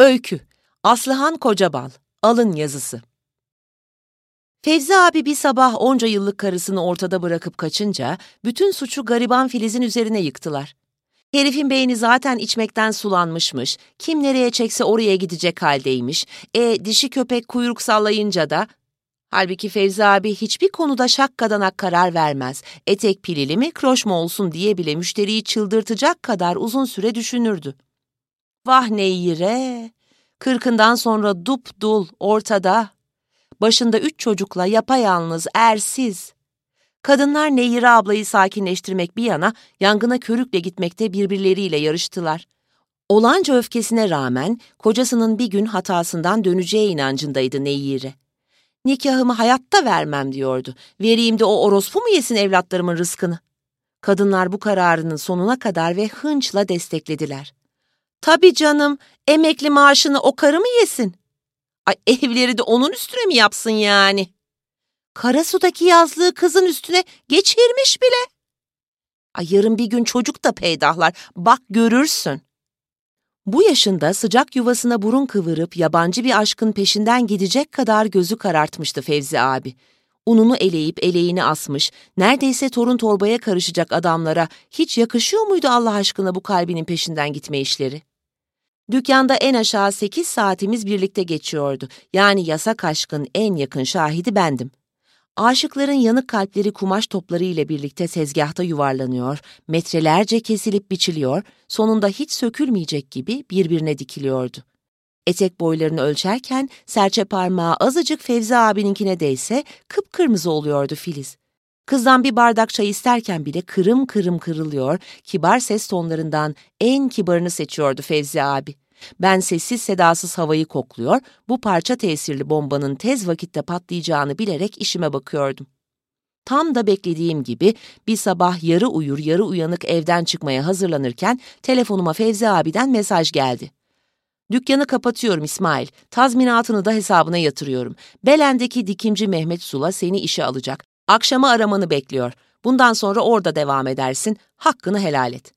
Öykü Aslıhan Kocabal Alın yazısı Fevzi abi bir sabah onca yıllık karısını ortada bırakıp kaçınca bütün suçu gariban Filiz'in üzerine yıktılar. Herifin beyni zaten içmekten sulanmışmış, kim nereye çekse oraya gidecek haldeymiş, e dişi köpek kuyruk sallayınca da... Halbuki Fevzi abi hiçbir konuda şakkadanak karar vermez, etek pilili mi kroş mu olsun diye bile müşteriyi çıldırtacak kadar uzun süre düşünürdü. Vah ne iyire! Kırkından sonra dup dul, ortada. Başında üç çocukla yapayalnız, ersiz. Kadınlar Neyire ablayı sakinleştirmek bir yana yangına körükle gitmekte birbirleriyle yarıştılar. Olanca öfkesine rağmen kocasının bir gün hatasından döneceği inancındaydı Neyire. Nikahımı hayatta vermem diyordu. Vereyim de o orospu mu yesin evlatlarımın rızkını? Kadınlar bu kararının sonuna kadar ve hınçla desteklediler. Tabii canım, emekli maaşını o karı mı yesin? Ay evleri de onun üstüne mi yapsın yani? Karasu'daki yazlığı kızın üstüne geçirmiş bile. Ay yarın bir gün çocuk da peydahlar, bak görürsün. Bu yaşında sıcak yuvasına burun kıvırıp yabancı bir aşkın peşinden gidecek kadar gözü karartmıştı Fevzi abi. Ununu eleyip eleğini asmış, neredeyse torun torbaya karışacak adamlara hiç yakışıyor muydu Allah aşkına bu kalbinin peşinden gitme işleri? Dükkanda en aşağı sekiz saatimiz birlikte geçiyordu. Yani yasak aşkın en yakın şahidi bendim. Aşıkların yanık kalpleri kumaş topları ile birlikte tezgahta yuvarlanıyor, metrelerce kesilip biçiliyor, sonunda hiç sökülmeyecek gibi birbirine dikiliyordu. Etek boylarını ölçerken serçe parmağı azıcık Fevzi abininkine değse kıpkırmızı oluyordu Filiz. Kızdan bir bardak çay isterken bile kırım kırım kırılıyor, kibar ses tonlarından en kibarını seçiyordu Fevzi abi. Ben sessiz sedasız havayı kokluyor, bu parça tesirli bombanın tez vakitte patlayacağını bilerek işime bakıyordum. Tam da beklediğim gibi bir sabah yarı uyur yarı uyanık evden çıkmaya hazırlanırken telefonuma Fevzi abiden mesaj geldi. Dükkanı kapatıyorum İsmail, tazminatını da hesabına yatırıyorum. Belen'deki dikimci Mehmet Sula seni işe alacak. Akşama aramanı bekliyor. Bundan sonra orada devam edersin, hakkını helal et.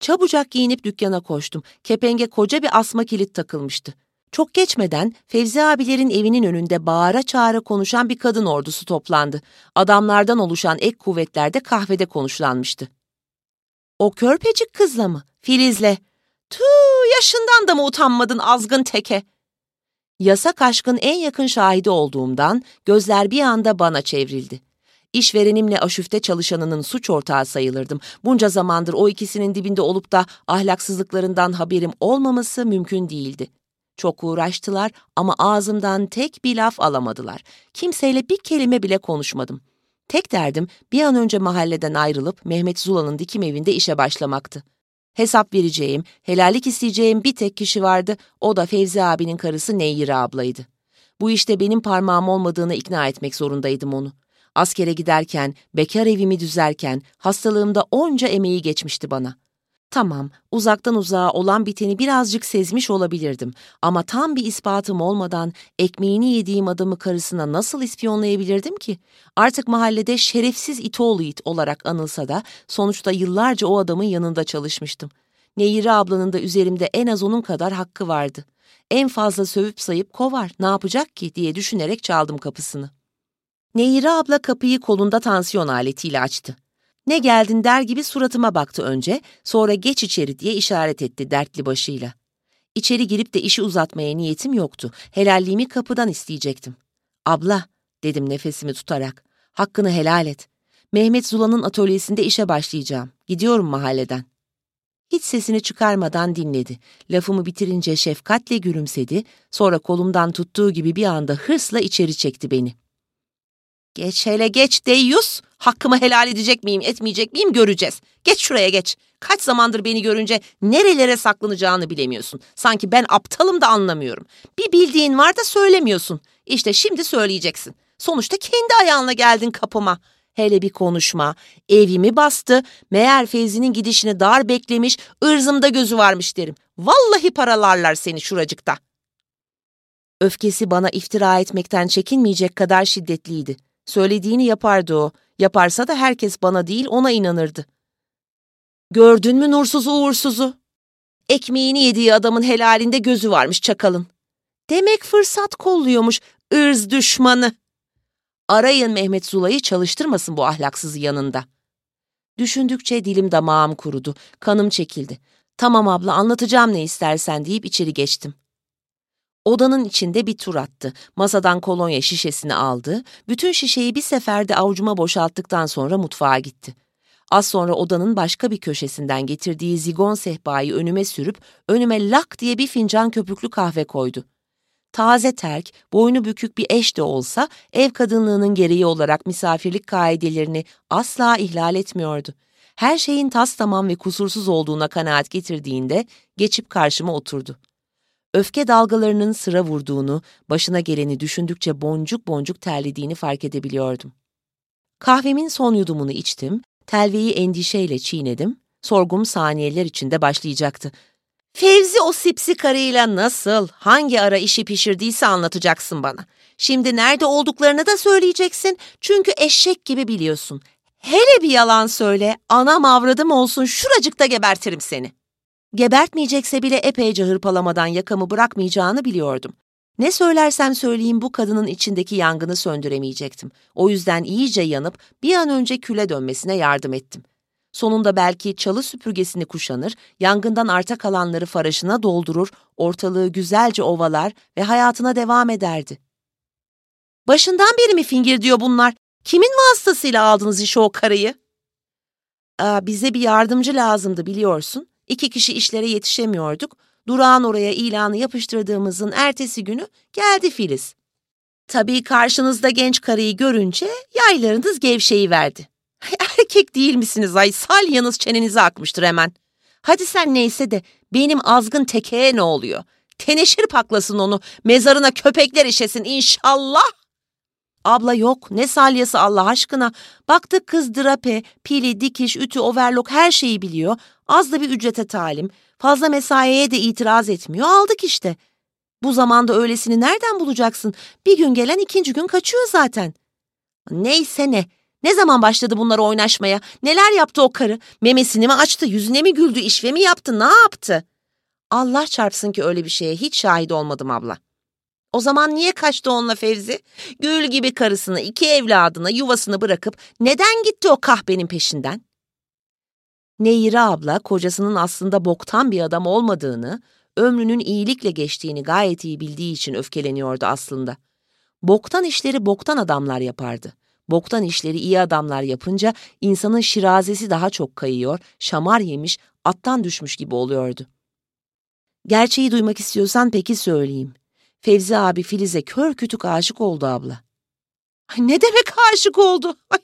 Çabucak giyinip dükkana koştum. Kepenge koca bir asma kilit takılmıştı. Çok geçmeden Fevzi abilerin evinin önünde bağıra çağıra konuşan bir kadın ordusu toplandı. Adamlardan oluşan ek kuvvetlerde kahvede konuşlanmıştı. O körpecik kızla mı? Filiz'le. Tüh yaşından da mı utanmadın azgın teke? Yasak aşkın en yakın şahidi olduğumdan gözler bir anda bana çevrildi. İşverenimle aşüfte çalışanının suç ortağı sayılırdım. Bunca zamandır o ikisinin dibinde olup da ahlaksızlıklarından haberim olmaması mümkün değildi. Çok uğraştılar ama ağzımdan tek bir laf alamadılar. Kimseyle bir kelime bile konuşmadım. Tek derdim bir an önce mahalleden ayrılıp Mehmet Zula'nın dikim evinde işe başlamaktı. Hesap vereceğim, helallik isteyeceğim bir tek kişi vardı, o da Fevzi abinin karısı Neyire ablaydı. Bu işte benim parmağım olmadığını ikna etmek zorundaydım onu. Askere giderken, bekar evimi düzerken, hastalığımda onca emeği geçmişti bana. Tamam, uzaktan uzağa olan biteni birazcık sezmiş olabilirdim ama tam bir ispatım olmadan ekmeğini yediğim adamı karısına nasıl ispiyonlayabilirdim ki? Artık mahallede şerefsiz itoğlu it olarak anılsa da sonuçta yıllarca o adamın yanında çalışmıştım. Neyire ablanın da üzerimde en az onun kadar hakkı vardı. En fazla sövüp sayıp kovar, ne yapacak ki diye düşünerek çaldım kapısını. Neyire abla kapıyı kolunda tansiyon aletiyle açtı. Ne geldin der gibi suratıma baktı önce, sonra geç içeri diye işaret etti dertli başıyla. İçeri girip de işi uzatmaya niyetim yoktu. Helalliğimi kapıdan isteyecektim. Abla, dedim nefesimi tutarak, hakkını helal et. Mehmet Zula'nın atölyesinde işe başlayacağım. Gidiyorum mahalleden. Hiç sesini çıkarmadan dinledi. Lafımı bitirince şefkatle gülümsedi, sonra kolumdan tuttuğu gibi bir anda hırsla içeri çekti beni. Geç hele geç deyyus. Hakkımı helal edecek miyim etmeyecek miyim göreceğiz. Geç şuraya geç. Kaç zamandır beni görünce nerelere saklanacağını bilemiyorsun. Sanki ben aptalım da anlamıyorum. Bir bildiğin var da söylemiyorsun. İşte şimdi söyleyeceksin. Sonuçta kendi ayağınla geldin kapıma. Hele bir konuşma. Evimi bastı. Meğer Feyzi'nin gidişini dar beklemiş, ırzımda gözü varmış derim. Vallahi paralarlar seni şuracıkta. Öfkesi bana iftira etmekten çekinmeyecek kadar şiddetliydi. Söylediğini yapardı o. Yaparsa da herkes bana değil ona inanırdı. Gördün mü nursuzu uğursuzu? Ekmeğini yediği adamın helalinde gözü varmış çakalın. Demek fırsat kolluyormuş ırz düşmanı. Arayın Mehmet Zula'yı çalıştırmasın bu ahlaksız yanında. Düşündükçe dilim damağım kurudu, kanım çekildi. Tamam abla anlatacağım ne istersen deyip içeri geçtim. Odanın içinde bir tur attı. Masadan kolonya şişesini aldı. Bütün şişeyi bir seferde avucuma boşalttıktan sonra mutfağa gitti. Az sonra odanın başka bir köşesinden getirdiği zigon sehpayı önüme sürüp önüme lak diye bir fincan köpüklü kahve koydu. Taze terk, boynu bükük bir eş de olsa ev kadınlığının gereği olarak misafirlik kaidelerini asla ihlal etmiyordu. Her şeyin tas tamam ve kusursuz olduğuna kanaat getirdiğinde geçip karşıma oturdu. Öfke dalgalarının sıra vurduğunu, başına geleni düşündükçe boncuk boncuk terlediğini fark edebiliyordum. Kahvemin son yudumunu içtim, telveyi endişeyle çiğnedim, sorgum saniyeler içinde başlayacaktı. Fevzi o sipsi karıyla nasıl, hangi ara işi pişirdiyse anlatacaksın bana. Şimdi nerede olduklarını da söyleyeceksin çünkü eşek gibi biliyorsun. Hele bir yalan söyle, anam avradım olsun şuracıkta gebertirim seni. Gebertmeyecekse bile epeyce hırpalamadan yakamı bırakmayacağını biliyordum. Ne söylersem söyleyeyim bu kadının içindeki yangını söndüremeyecektim. O yüzden iyice yanıp bir an önce küle dönmesine yardım ettim. Sonunda belki çalı süpürgesini kuşanır, yangından arta kalanları faraşına doldurur, ortalığı güzelce ovalar ve hayatına devam ederdi. Başından beri mi fingir diyor bunlar? Kimin vasıtasıyla aldınız işe o karıyı? Aa, bize bir yardımcı lazımdı biliyorsun. İki kişi işlere yetişemiyorduk. Durağın oraya ilanı yapıştırdığımızın ertesi günü geldi Filiz. Tabii karşınızda genç karıyı görünce yaylarınız gevşeyi verdi. Erkek değil misiniz ay salyanız çenenize akmıştır hemen. Hadi sen neyse de benim azgın tekeye ne oluyor? Teneşir paklasın onu, mezarına köpekler işesin inşallah. Abla yok, ne salyası Allah aşkına. Baktık kız drape, pili, dikiş, ütü, overlock her şeyi biliyor. Az da bir ücrete talim. Fazla mesaiye de itiraz etmiyor. Aldık işte. Bu zamanda öylesini nereden bulacaksın? Bir gün gelen ikinci gün kaçıyor zaten. Neyse ne. Ne zaman başladı bunlar oynaşmaya? Neler yaptı o karı? Memesini mi açtı, yüzüne mi güldü, işve mi yaptı, ne yaptı? Allah çarpsın ki öyle bir şeye hiç şahit olmadım abla. O zaman niye kaçtı onunla Fevzi? Gül gibi karısını, iki evladını, yuvasını bırakıp neden gitti o kahvenin peşinden? Neyire abla kocasının aslında boktan bir adam olmadığını, ömrünün iyilikle geçtiğini gayet iyi bildiği için öfkeleniyordu aslında. Boktan işleri boktan adamlar yapardı. Boktan işleri iyi adamlar yapınca insanın şirazesi daha çok kayıyor, şamar yemiş, attan düşmüş gibi oluyordu. Gerçeği duymak istiyorsan peki söyleyeyim. Fevzi abi Filiz'e kör kütük aşık oldu abla. Ay ne demek aşık oldu? Ay,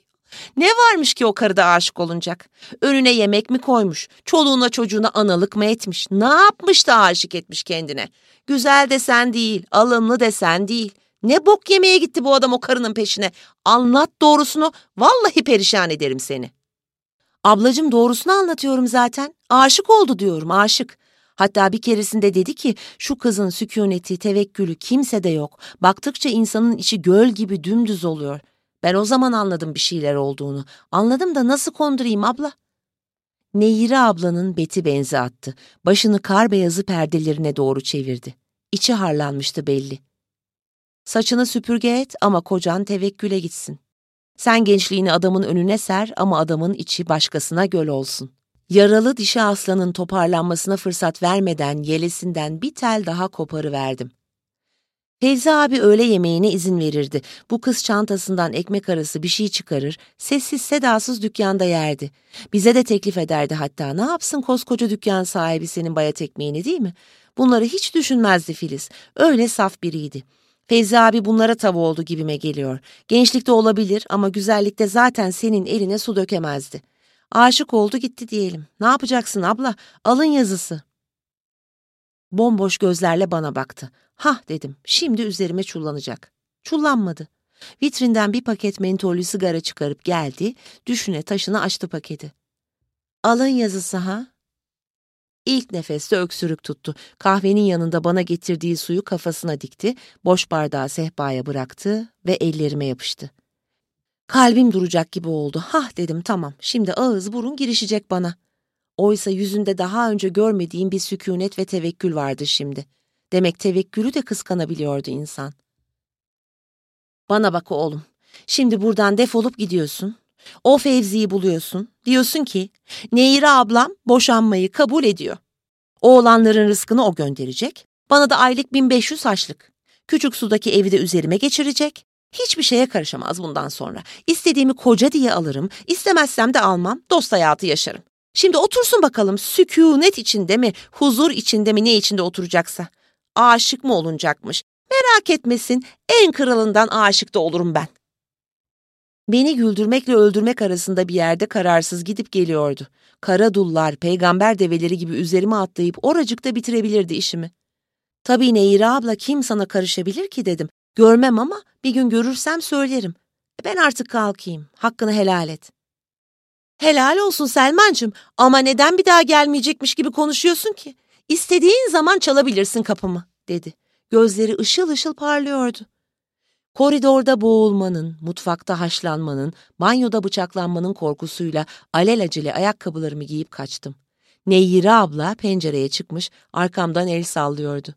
ne varmış ki o karıda aşık olunacak? Önüne yemek mi koymuş? Çoluğuna çocuğuna analık mı etmiş? Ne yapmış da aşık etmiş kendine? Güzel desen değil, alımlı desen değil. Ne bok yemeye gitti bu adam o karının peşine? Anlat doğrusunu, vallahi perişan ederim seni. Ablacım doğrusunu anlatıyorum zaten. Aşık oldu diyorum, aşık. Hatta bir keresinde dedi ki şu kızın sükuneti, tevekkülü kimse de yok. Baktıkça insanın içi göl gibi dümdüz oluyor. Ben o zaman anladım bir şeyler olduğunu. Anladım da nasıl kondurayım abla? Nehire ablanın beti benzi attı. Başını kar beyazı perdelerine doğru çevirdi. İçi harlanmıştı belli. Saçını süpürge et ama kocan tevekküle gitsin. Sen gençliğini adamın önüne ser ama adamın içi başkasına göl olsun. Yaralı dişi aslanın toparlanmasına fırsat vermeden yelesinden bir tel daha koparıverdim. Fevzi abi öğle yemeğine izin verirdi. Bu kız çantasından ekmek arası bir şey çıkarır, sessiz sedasız dükkanda yerdi. Bize de teklif ederdi hatta. Ne yapsın koskoca dükkan sahibi senin bayat ekmeğini değil mi? Bunları hiç düşünmezdi Filiz. Öyle saf biriydi. Fevzi abi bunlara tav oldu gibime geliyor. Gençlikte olabilir ama güzellikte zaten senin eline su dökemezdi. Aşık oldu gitti diyelim. Ne yapacaksın abla? Alın yazısı. Bomboş gözlerle bana baktı. Hah dedim, şimdi üzerime çullanacak. Çullanmadı. Vitrinden bir paket mentollü sigara çıkarıp geldi, düşüne taşını açtı paketi. Alın yazısı ha? İlk nefeste öksürük tuttu. Kahvenin yanında bana getirdiği suyu kafasına dikti, boş bardağı sehpaya bıraktı ve ellerime yapıştı. Kalbim duracak gibi oldu. Hah dedim tamam, şimdi ağız burun girişecek bana. Oysa yüzünde daha önce görmediğim bir sükunet ve tevekkül vardı şimdi. Demek tevekkülü de kıskanabiliyordu insan. Bana bak oğlum, şimdi buradan defolup gidiyorsun. O Fevzi'yi buluyorsun. Diyorsun ki, Nehire ablam boşanmayı kabul ediyor. Oğlanların rızkını o gönderecek. Bana da aylık 1500 haçlık. Küçük sudaki evi de üzerime geçirecek. Hiçbir şeye karışamaz bundan sonra. İstediğimi koca diye alırım, istemezsem de almam, dost hayatı yaşarım. Şimdi otursun bakalım sükunet içinde mi, huzur içinde mi ne içinde oturacaksa. Aşık mı olunacakmış? Merak etmesin, en kralından aşık da olurum ben. Beni güldürmekle öldürmek arasında bir yerde kararsız gidip geliyordu. Kara dullar, peygamber develeri gibi üzerime atlayıp oracıkta bitirebilirdi işimi. Tabii Neyire abla kim sana karışabilir ki dedim. Görmem ama bir gün görürsem söylerim. Ben artık kalkayım, hakkını helal et. Helal olsun Selmancığım ama neden bir daha gelmeyecekmiş gibi konuşuyorsun ki? İstediğin zaman çalabilirsin kapımı, dedi. Gözleri ışıl ışıl parlıyordu. Koridorda boğulmanın, mutfakta haşlanmanın, banyoda bıçaklanmanın korkusuyla alelacele ayakkabılarımı giyip kaçtım. Neyire abla pencereye çıkmış, arkamdan el sallıyordu.